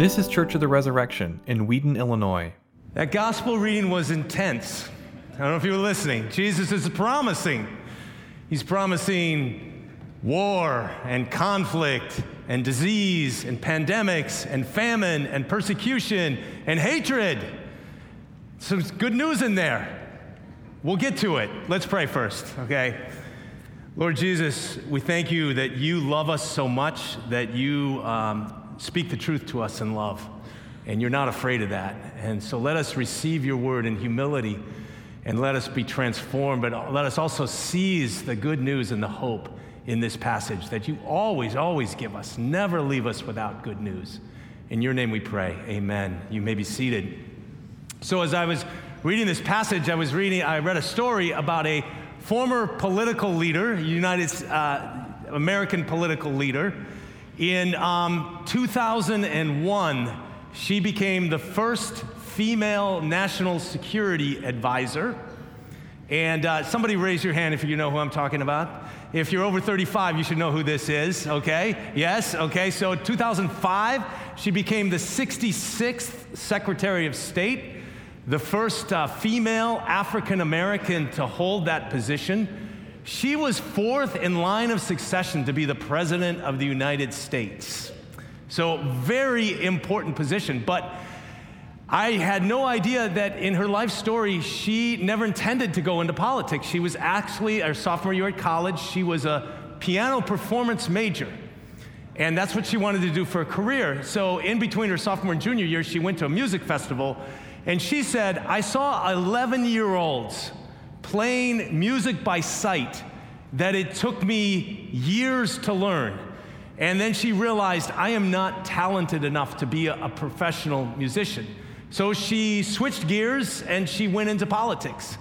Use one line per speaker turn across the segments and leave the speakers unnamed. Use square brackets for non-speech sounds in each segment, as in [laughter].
This is Church of the Resurrection in Wheaton, Illinois.
That gospel reading was intense. I don't know if you were listening. Jesus is promising. He's promising war and conflict and disease and pandemics and famine and persecution and hatred. Some good news in there. We'll get to it. Let's pray first, okay? Lord Jesus, we thank you that you love us so much that you um, speak the truth to us in love. And you're not afraid of that. And so let us receive your word in humility and let us be transformed, but let us also seize the good news and the hope in this passage that you always, always give us. Never leave us without good news. In your name we pray. Amen. You may be seated. So as I was reading this passage, I was reading, I read a story about a former political leader, United uh, American political leader, in um, 2001, she became the first female national security advisor. And uh, somebody raise your hand if you know who I'm talking about. If you're over 35, you should know who this is, okay? Yes, okay. So 2005, she became the 66th Secretary of State, the first uh, female African American to hold that position. She was fourth in line of succession to be the President of the United States. So, very important position. But I had no idea that in her life story, she never intended to go into politics. She was actually, her sophomore year at college, she was a piano performance major. And that's what she wanted to do for a career. So, in between her sophomore and junior year, she went to a music festival. And she said, I saw 11 year olds playing music by sight that it took me years to learn. And then she realized I am not talented enough to be a, a, professional musician. So she switched gears and she went into politics.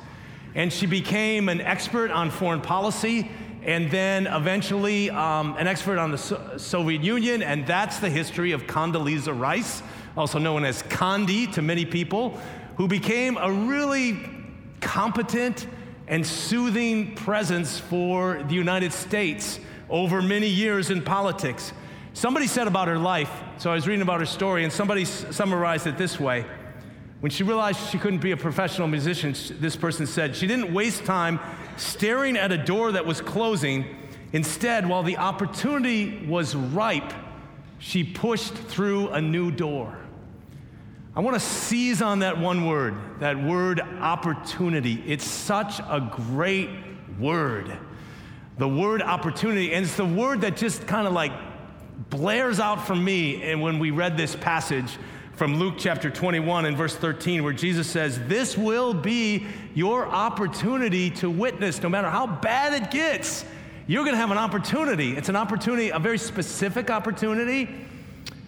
And she became an expert on foreign policy and then eventually um, an expert on the so- Soviet Union. And that's the history of Condoleezza Rice, also known as Condi to many people, who became a really competent and soothing presence for the United States over many years in politics. Somebody said about her life, so I was reading about her story, and somebody summarized it this way. When she realized she couldn't be a professional musician, this person said, she didn't waste time staring at a door that was closing. Instead, while the opportunity was ripe, she pushed through a new door. I want to seize on that one word, that word opportunity. It's such a great word. The word opportunity, and it's the word that just kind of like blares out from me and when we read this passage from Luke chapter 21 and verse 13 where Jesus says, "This will be your opportunity to witness no matter how bad it gets. You're going to have an opportunity. It's an opportunity, a very specific opportunity."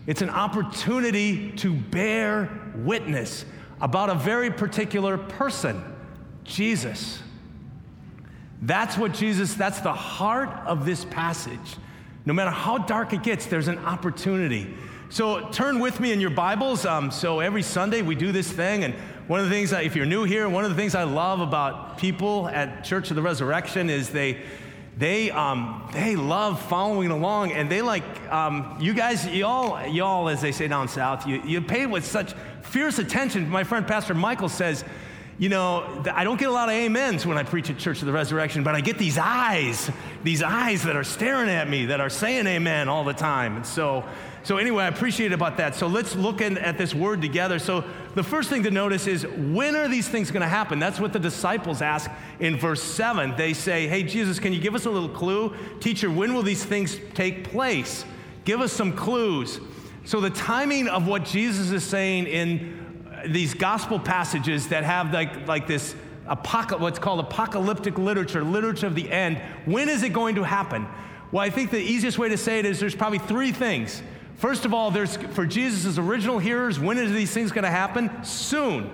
It's an opportunity to bear witness about a very particular person, Jesus. That's what Jesus, that's the heart of this passage. No matter how dark it gets, there's an opportunity. So turn with me in your Bibles. Um, so every Sunday we do this thing, and one of the things, that, if you're new here, one of the things I love about people at Church of the Resurrection is they they um, they love following along and they like um, you guys y'all y'all as they say down south you, you pay with such fierce attention. My friend pastor michael says you know i don't get a lot of amens when i preach at church of the resurrection but i get these eyes these eyes that are staring at me that are saying amen all the time. And so so, anyway, I appreciate about that. So, let's look in, at this word together. So, the first thing to notice is when are these things going to happen? That's what the disciples ask in verse 7. They say, Hey, Jesus, can you give us a little clue? Teacher, when will these things take place? Give us some clues. So, the timing of what Jesus is saying in uh, these gospel passages that have like, like this apoc- what's called apocalyptic literature, literature of the end, when is it going to happen? Well, I think the easiest way to say it is there's probably three things. First of all, there's for Jesus' original hearers, when are these things going to happen? Soon.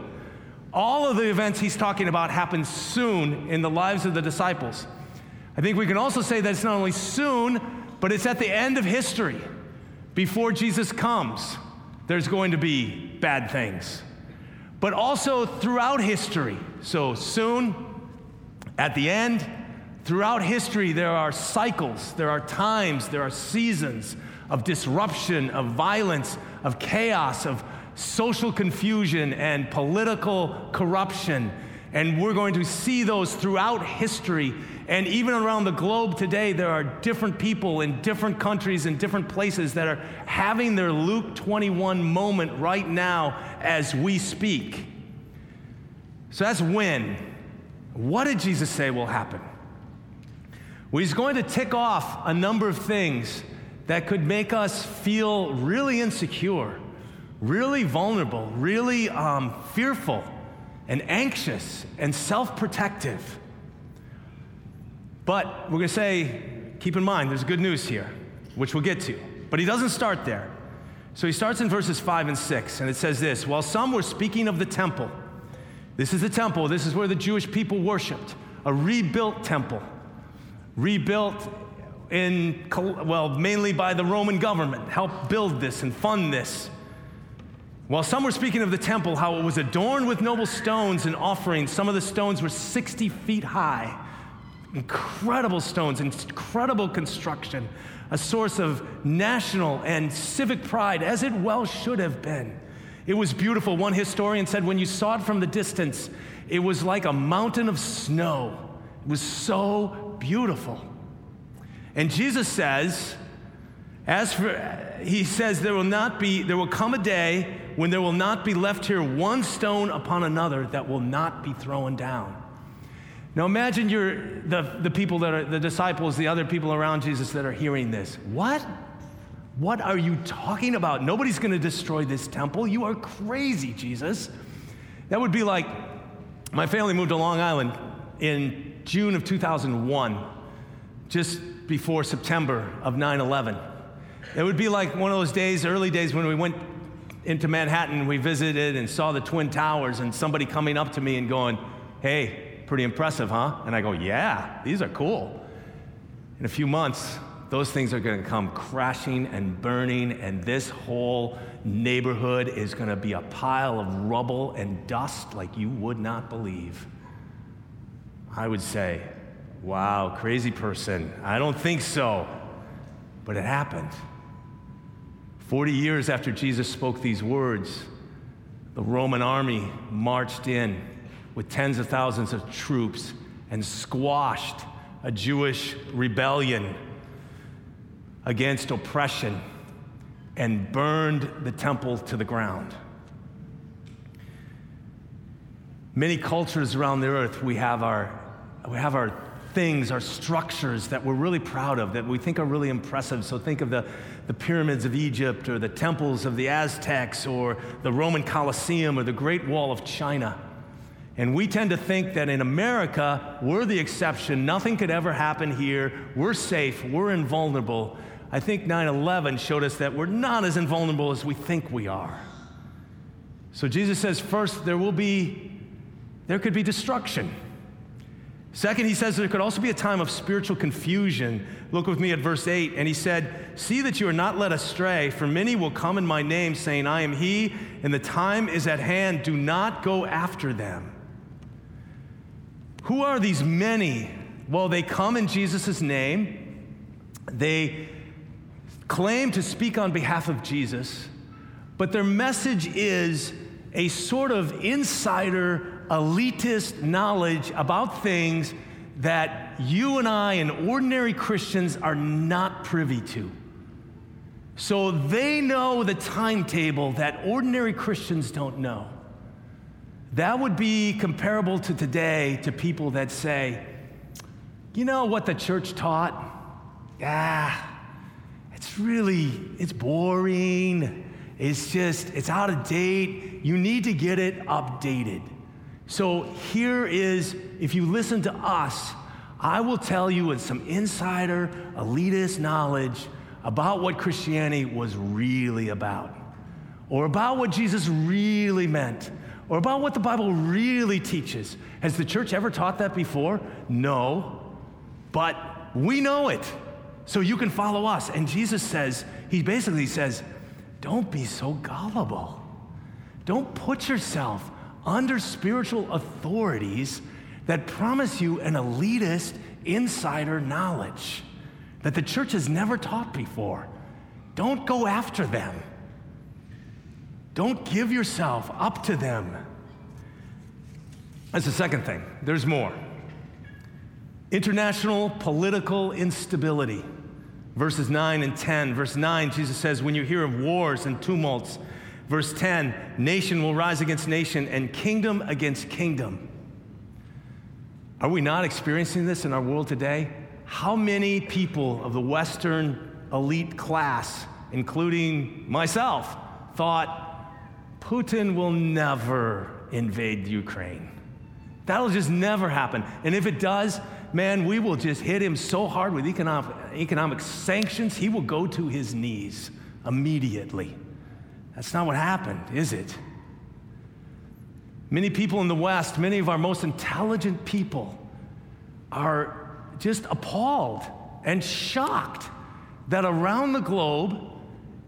All of the events he's talking about happen soon in the lives of the disciples. I think we can also say that it's not only soon, but it's at the end of history. Before Jesus comes, there's going to be bad things. But also throughout history. So soon, at the end, throughout history, there are cycles, there are times, there are seasons of disruption, of violence, of chaos, of social confusion, and political corruption. And we're going to see those throughout history. And even around the globe today, there are different people in different countries and different places that are having their Luke 21 moment right now as we speak. So that's when. What did Jesus say will happen? Well, he's going to tick off a number of things that could make us feel really insecure, really vulnerable, really um, fearful, and anxious and self protective. But we're going to say, keep in mind, there's good news here, which we'll get to. But he doesn't start there. So he starts in verses 5 and 6, and it says this While some were speaking of the temple, this is the temple, this is where the Jewish people worshiped, a rebuilt temple rebuilt in, well, mainly by the Roman government, helped build this and fund this. While some were speaking of the temple, how it was adorned with noble stones and offerings, some of the stones were 60 feet high. Incredible stones, incredible construction, a source of national and civic pride, as it well should have been. It was beautiful. One historian said when you saw it from the distance, it was like a mountain of snow. It was so beautiful. And Jesus says, as for, he says, there will not be, there will come a day when there will not be left here one stone upon another that will not be thrown down. Now imagine you're the, the people that are, the disciples, the other people around Jesus that are hearing this. What? What are you talking about? Nobody's going to destroy this temple. You are crazy, Jesus. That would be like my family moved to Long Island in June of 2001, just before September of 9 11. It would be like one of those days, early days, when we went into Manhattan, we visited and saw the Twin Towers, and somebody coming up to me and going, Hey, pretty impressive, huh? And I go, Yeah, these are cool. In a few months, those things are going to come crashing and burning, and this whole neighborhood is going to be a pile of rubble and dust like you would not believe. I would say, wow, crazy person. I don't think so. But it happened. 40 years after Jesus spoke these words, the Roman army marched in with tens of thousands of troops and squashed a Jewish rebellion against oppression and burned the temple to the ground. Many cultures around the earth, we have our we have our things, our structures that we're really proud of, that we think are really impressive. So think of the, the pyramids of Egypt or the temples of the Aztecs or the Roman Colosseum or the Great Wall of China. And we tend to think that in America, we're the exception. Nothing could ever happen here. We're safe. We're invulnerable. I think 9 11 showed us that we're not as invulnerable as we think we are. So Jesus says, first, there will be, there could be destruction. Second, he says there could also be a time of spiritual confusion. Look with me at verse 8. And he said, See that you are not led astray, for many will come in my name, saying, I am he, and the time is at hand. Do not go after them. Who are these many? Well, they come in Jesus' name, they claim to speak on behalf of Jesus, but their message is a sort of insider elitist knowledge about things that you and I and ordinary Christians are not privy to. So they know the timetable that ordinary Christians don't know. That would be comparable to today to people that say, you know what the church taught? Ah, it's really, it's boring. It's just, it's out of date. You need to get it updated. So here is, if you listen to us, I will tell you with some insider, elitist knowledge about what Christianity was really about, or about what Jesus really meant, or about what the Bible really teaches. Has the church ever taught that before? No. But we know it. So you can follow us. And Jesus says, He basically says, don't be so gullible. Don't put yourself under spiritual authorities that promise you an elitist insider knowledge that the church has never taught before. Don't go after them. Don't give yourself up to them. That's the second thing. There's more. International political instability. Verses 9 and 10. Verse 9, Jesus says, When you hear of wars and tumults, verse 10, nation will rise against nation and kingdom against kingdom. Are we not experiencing this in our world today? How many people of the Western elite class, including myself, thought Putin will never invade Ukraine? That'll just never happen. And if it does, man, we will just hit him so hard with economic, economic sanctions, he will go to his knees immediately. That's not what happened, is it? Many people in the West, many of our most intelligent people, are just appalled and shocked that around the globe,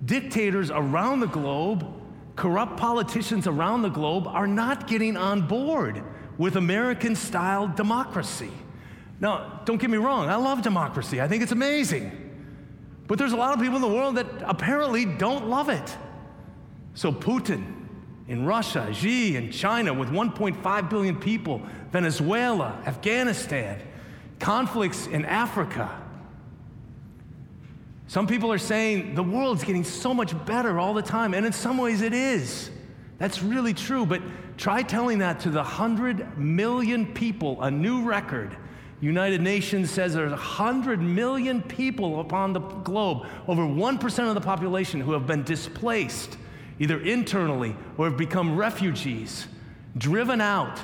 dictators around the globe, corrupt politicians around the globe are not getting on board with American style democracy. Now, don't get me wrong, I love democracy, I think it's amazing. But there's a lot of people in the world that apparently don't love it. So, Putin in Russia, Xi in China with 1.5 billion people, Venezuela, Afghanistan, conflicts in Africa. Some people are saying the world's getting so much better all the time, and in some ways it is. That's really true, but try telling that to the 100 million people, a new record United Nations says there's 100 million people upon the globe, over 1% of the population, who have been displaced, either internally or have become refugees, driven out,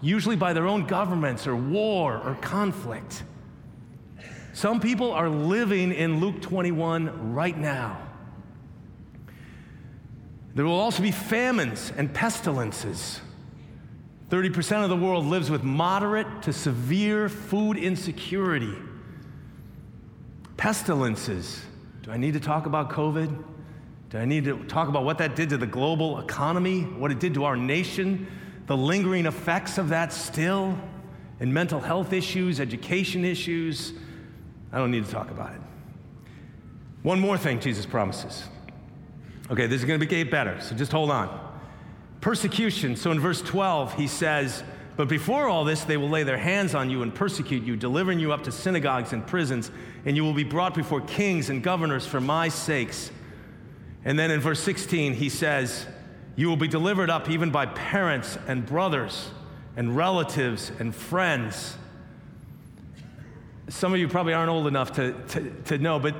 usually by their own governments or war or conflict. Some people are living in Luke 21 right now. There will also be famines and pestilences. 30% of the world lives with moderate to severe food insecurity. Pestilences. Do I need to talk about COVID? Do I need to talk about what that did to the global economy, what it did to our nation, the lingering effects of that still, and mental health issues, education issues? I don't need to talk about it. One more thing Jesus promises. Okay, this is going to get better, so just hold on persecution. So in verse 12, he says, But before all this, they will lay their hands on you and persecute you, delivering you up to synagogues and prisons, and you will be brought before kings and governors for my sakes. And then in verse 16, he says, You will be delivered up even by parents and brothers and relatives and friends. Some of you probably aren't old enough to, to, to know, but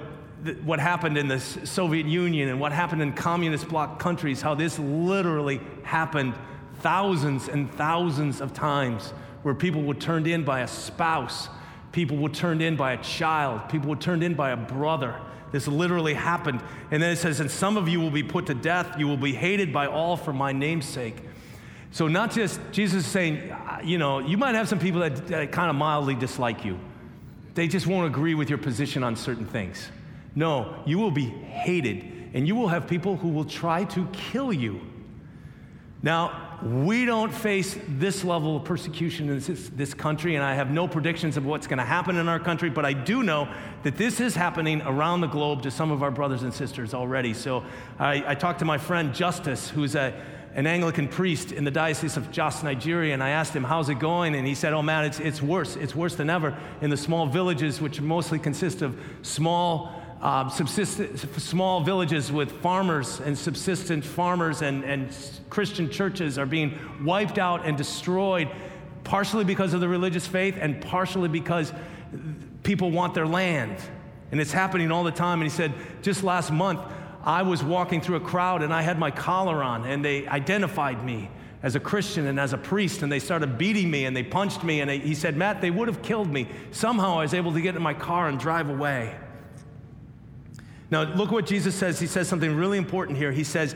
what happened in the Soviet Union and what happened in communist bloc countries, how this literally happened thousands and thousands of times, where people were turned in by a spouse, people were turned in by a child, people were turned in by a brother. This literally happened. And then it says, And some of you will be put to death, you will be hated by all for my name's sake. So, not just Jesus saying, uh, you know, you might have some people that, that kind of mildly dislike you. They just won't agree with your position on certain things. No, you will be hated, and you will have people who will try to kill you. Now, we don't face this level of persecution in this, this country, and I have no predictions of what's going to happen in our country, but I do know that this is happening around the globe to some of our brothers and sisters already. So I, I talked to my friend Justice, who's a, an Anglican priest in the Diocese of Jos, Nigeria, and I asked him, How's it going? And he said, Oh man, it's, it's worse. It's worse than ever in the small villages, which mostly consist of small uh, small villages with farmers and subsistent farmers and, and Christian churches are being wiped out and destroyed, partially because of the religious faith and partially because people want their land. And it's happening all the time. And he said, just last month, I was walking through a crowd and I had my collar on, and they identified me as a Christian and as a priest, and they started beating me and they punched me. And they, he said, Matt, they would have killed me. Somehow I was able to get in my car and drive away. Now, look what Jesus says. He says something really important here. He says,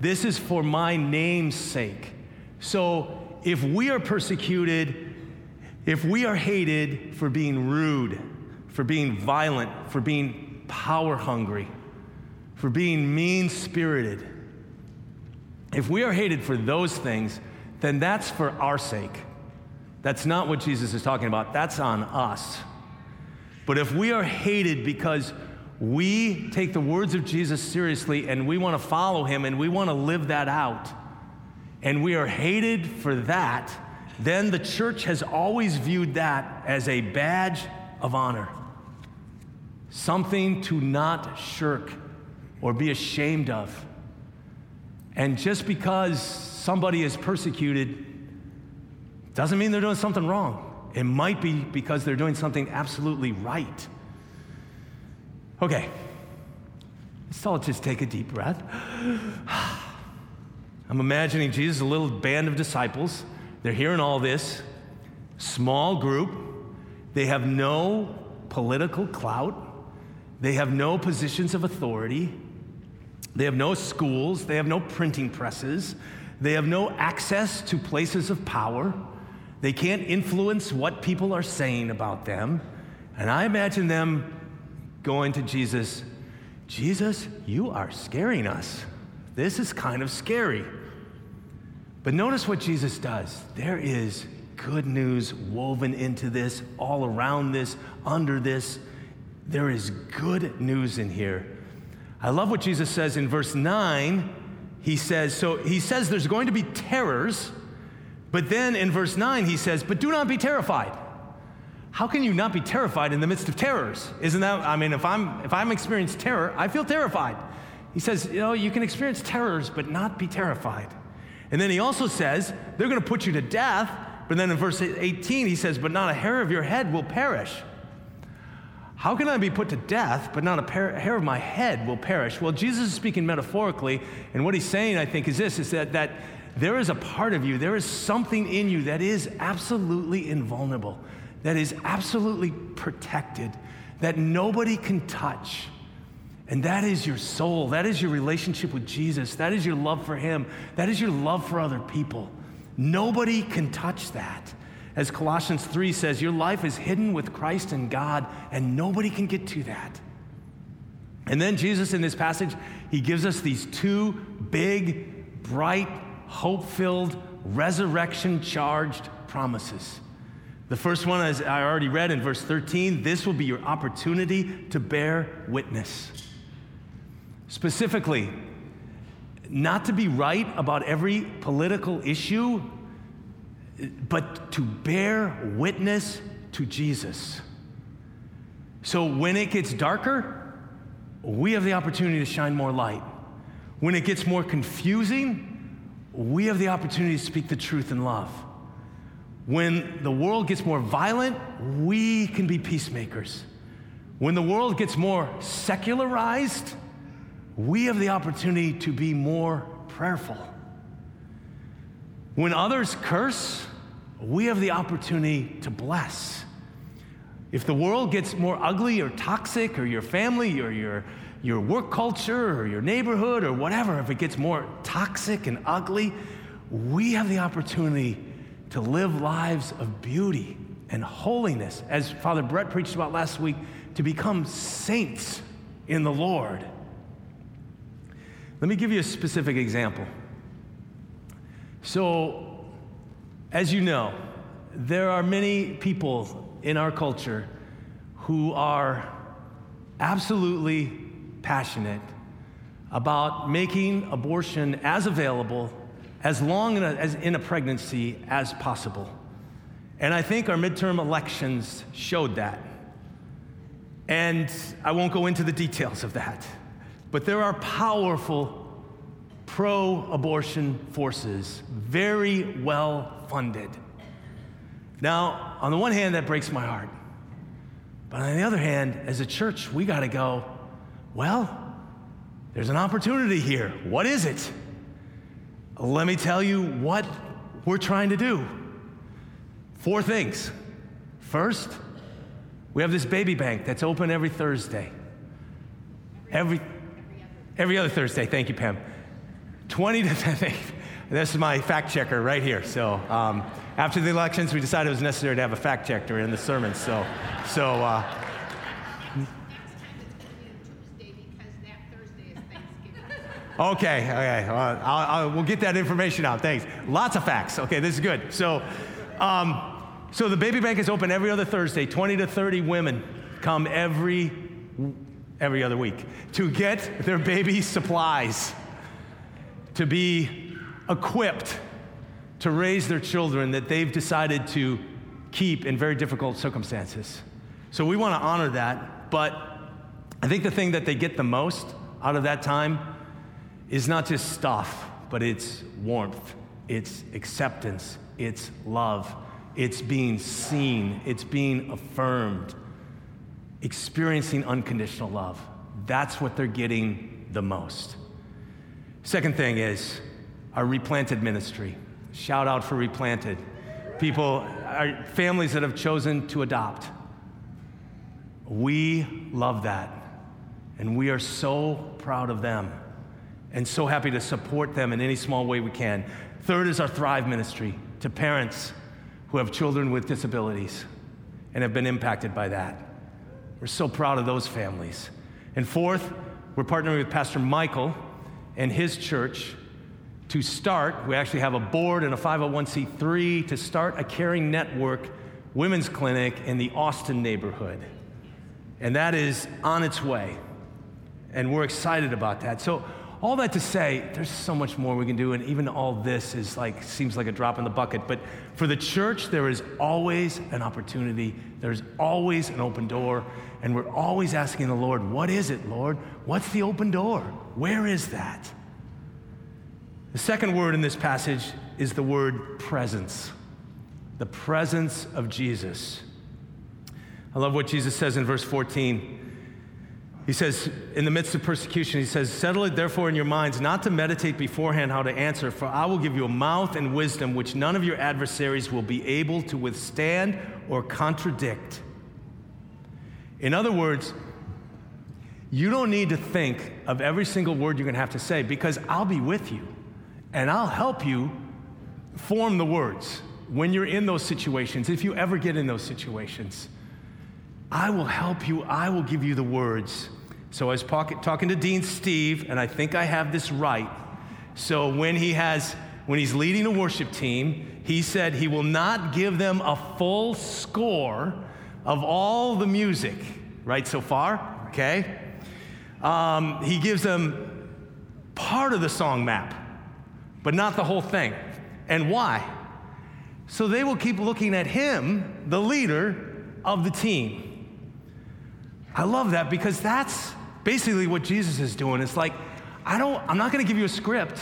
This is for my name's sake. So, if we are persecuted, if we are hated for being rude, for being violent, for being power hungry, for being mean spirited, if we are hated for those things, then that's for our sake. That's not what Jesus is talking about. That's on us. But if we are hated because we take the words of Jesus seriously and we want to follow him and we want to live that out, and we are hated for that, then the church has always viewed that as a badge of honor, something to not shirk or be ashamed of. And just because somebody is persecuted doesn't mean they're doing something wrong. It might be because they're doing something absolutely right. Okay, let's all just take a deep breath. [sighs] I'm imagining Jesus, a little band of disciples. They're hearing all this, small group. They have no political clout, they have no positions of authority, they have no schools, they have no printing presses, they have no access to places of power. They can't influence what people are saying about them. And I imagine them going to Jesus, Jesus, you are scaring us. This is kind of scary. But notice what Jesus does. There is good news woven into this, all around this, under this. There is good news in here. I love what Jesus says in verse 9. He says, so he says there's going to be terrors, but then in verse 9 he says, but do not be terrified. How can you not be terrified in the midst of terrors? Isn't that, I mean, if I'm, if I'm experiencing terror, I feel terrified. He says, you know, you can experience terrors, but not be terrified. And then he also says, they're going to put you to death. But then in verse 18, he says, but not a hair of your head will perish. How can I be put to death, but not a hair of my head will perish? Well, Jesus is speaking metaphorically, and what he's saying, I think, is this is that, that there is a part of you, there is something in you that is absolutely invulnerable that is absolutely protected, that nobody can touch. And that is your soul. That is your relationship with Jesus. That is your love for Him. That is your love for other people. Nobody can touch that. As Colossians 3 says, your life is hidden with Christ and God, and nobody can get to that. And then Jesus, in this passage, he gives us these two big, bright, hope filled, resurrection charged promises. The first one, as I already read in verse 13, this will be your opportunity to bear witness. Specifically, not to be right about every political issue, but to bear witness to Jesus. So when it gets darker, we have the opportunity to shine more light. When it gets more confusing, we have the opportunity to speak the truth in love. When the world gets more violent, we can be peacemakers. When the world gets more secularized, we have the opportunity to be more prayerful. When others curse, we have the opportunity to bless. If the world gets more ugly or toxic, or your family or your, your work culture or your neighborhood or whatever, if it gets more toxic and ugly, we have the opportunity to live lives of beauty and holiness, as Father Brett preached about last week, to become saints in the Lord. Let me give you a specific example. So, as you know, there are many people in our culture who are absolutely passionate about making abortion as available as long in a, as in a pregnancy as possible. And I think our midterm elections showed that. And I won't go into the details of that, but there are powerful pro abortion forces, very well funded. Now, on the one hand, that breaks my heart. But on the other hand, as a church, we got to go, well, there's an opportunity here. What is it? Let me tell you what we're trying to do. Four things. First, we have this baby bank that's open every Thursday. Every, every other Thursday. Thank you, Pam. 20 to, [laughs] this is my fact checker right here. So um, after the elections, we decided it was necessary to have a fact checker in the sermon. So, so uh, Okay, okay. Uh, I'll, I'll, we'll get that information out. Thanks. Lots of facts. Okay, this is good. So, um, so the baby bank is open every other Thursday. 20 to 30 women come every every other week to get their baby supplies, to be equipped to raise their children that they've decided to keep in very difficult circumstances. So we want to honor that, but I think the thing that they get the most out of that time is not just stuff, but it's warmth, it's acceptance, it's love, it's being seen, it's being affirmed, experiencing unconditional love. That's what they're getting the most. Second thing is our replanted ministry. Shout out for replanted. People, our families that have chosen to adopt. We love that. And we are so proud of them and so happy to support them in any small way we can. Third is our Thrive ministry to parents who have children with disabilities and have been impacted by that. We're so proud of those families. And fourth, we're partnering with Pastor Michael and his church to start. We actually have a board and a 501c3 to start a caring network women's clinic in the Austin neighborhood. And that is on its way. And we're excited about that. So, all that to say, there's so much more we can do, and even all this is like seems like a drop in the bucket. But for the church, there is always an opportunity. There's always an open door, and we're always asking the Lord, "What is it, Lord? What's the open door? Where is that?" The second word in this passage is the word presence. The presence of Jesus. I love what Jesus says in verse 14. He says, in the midst of persecution, he says, Settle it therefore in your minds not to meditate beforehand how to answer, for I will give you a mouth and wisdom which none of your adversaries will be able to withstand or contradict. In other words, you don't need to think of every single word you're going to have to say because I'll be with you and I'll help you form the words when you're in those situations, if you ever get in those situations. I will help you, I will give you the words. So I was talking to Dean Steve, and I think I have this right. So when he has, when he's leading a worship team, he said he will not give them a full score of all the music, right so far, okay? Um, he gives them part of the song map, but not the whole thing. And why? So they will keep looking at him, the leader of the team. I love that because that's basically what Jesus is doing. It's like, I don't, I'm not going to give you a script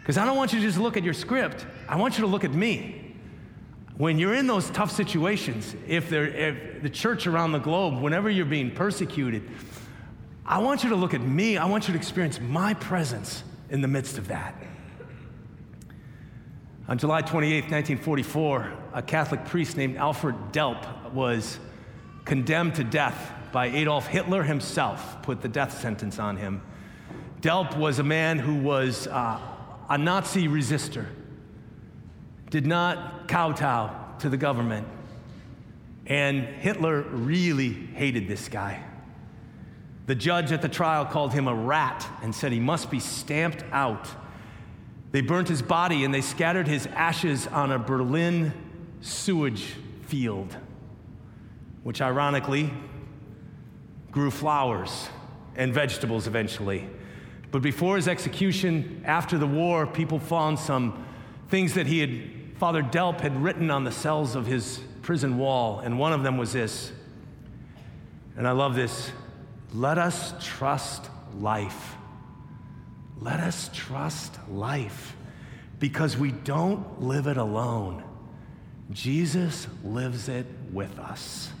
because I don't want you to just look at your script. I want you to look at me. When you're in those tough situations, if, there, if the church around the globe, whenever you're being persecuted, I want you to look at me. I want you to experience my presence in the midst of that. On July 28, 1944, a Catholic priest named Alfred Delp was condemned to death by Adolf Hitler himself, put the death sentence on him. Delp was a man who was uh, a Nazi resistor, did not kowtow to the government. And Hitler really hated this guy. The judge at the trial called him a rat and said he must be stamped out. They burnt his body and they scattered his ashes on a Berlin sewage field, which ironically grew flowers and vegetables eventually. But before his execution, after the war, people found some things that he had, Father Delp had written on the cells of his prison wall, and one of them was this. And I love this let us trust life. Let us trust life because we don't live it alone. Jesus lives it with us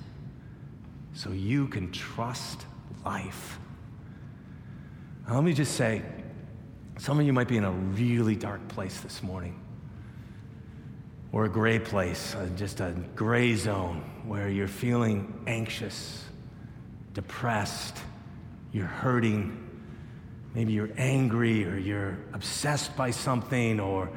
so you can trust life. Now, let me just say, some of you might be in a really dark place this morning, or a gray place, uh, just a gray zone where you're feeling anxious, depressed, you're hurting. Maybe you're angry or you're obsessed by something or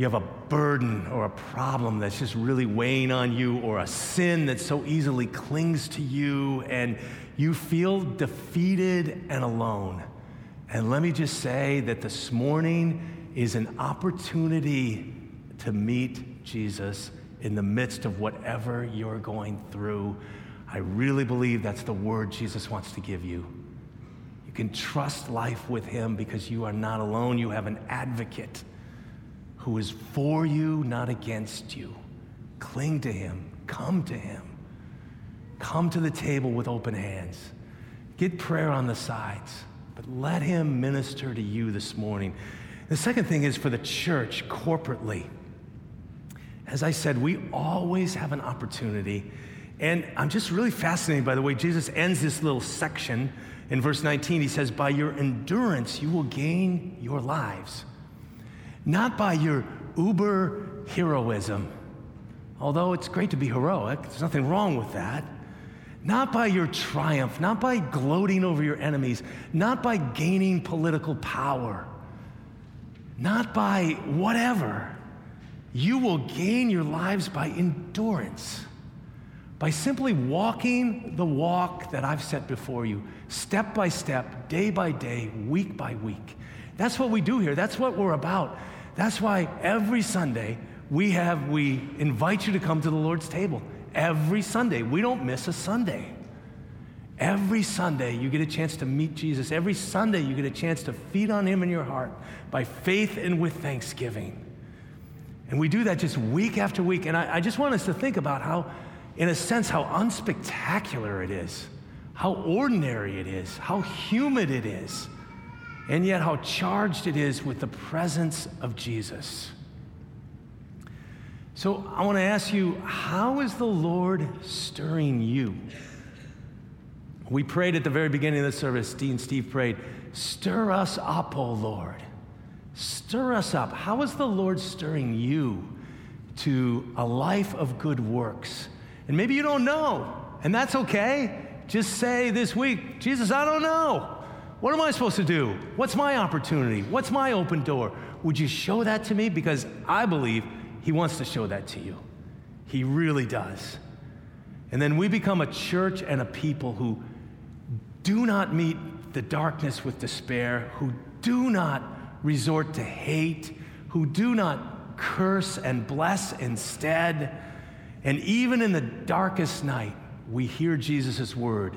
you have a burden or a problem that's just really weighing on you, or a sin that so easily clings to you, and you feel defeated and alone. And let me just say that this morning is an opportunity to meet Jesus in the midst of whatever you're going through. I really believe that's the word Jesus wants to give you. You can trust life with Him because you are not alone. You have an advocate who is for you, not against you. Cling to Him, come to Him, come to the table with open hands. Get prayer on the sides, but let Him minister to you this morning. The second thing is for the church corporately. As I said, we always have an opportunity. And I'm just really fascinated by the way Jesus ends this little section in verse 19. He says, By your endurance, you will gain your lives, not by your uber heroism. Although it's great to be heroic, there's nothing wrong with that. Not by your triumph, not by gloating over your enemies, not by gaining political power, not by whatever. You will gain your lives by endurance, by simply walking the walk that I've set before you, step by step, day by day, week by week. That's what we do here. That's what we're about. That's why every Sunday we have we invite you to come to the Lord's table. Every Sunday. We don't miss a Sunday. Every Sunday, you get a chance to meet Jesus. Every Sunday, you get a chance to feed on Him in your heart by faith and with thanksgiving. And we do that just week after week. And I, I, just want us to think about how, in a sense, how unspectacular it is, how ordinary it is, how humid it is, and yet how charged it is with the presence of Jesus. So I want to ask you how is the Lord stirring you? We prayed at the very beginning of the service, Dean Steve prayed, Stir us up, O Lord. Stir us up. How is the Lord stirring you to a life of good works? And maybe you don't know, and that's okay. Just say this week, Jesus, I don't know. What am I supposed to do? What's my opportunity? What's my open door? Would you show that to me? Because I believe He wants to show that to you. He really does. And then we become a church and a people who do not meet the darkness with despair, who do not resort to hate, who do not curse and bless instead. And even in the darkest night, we hear Jesus' word.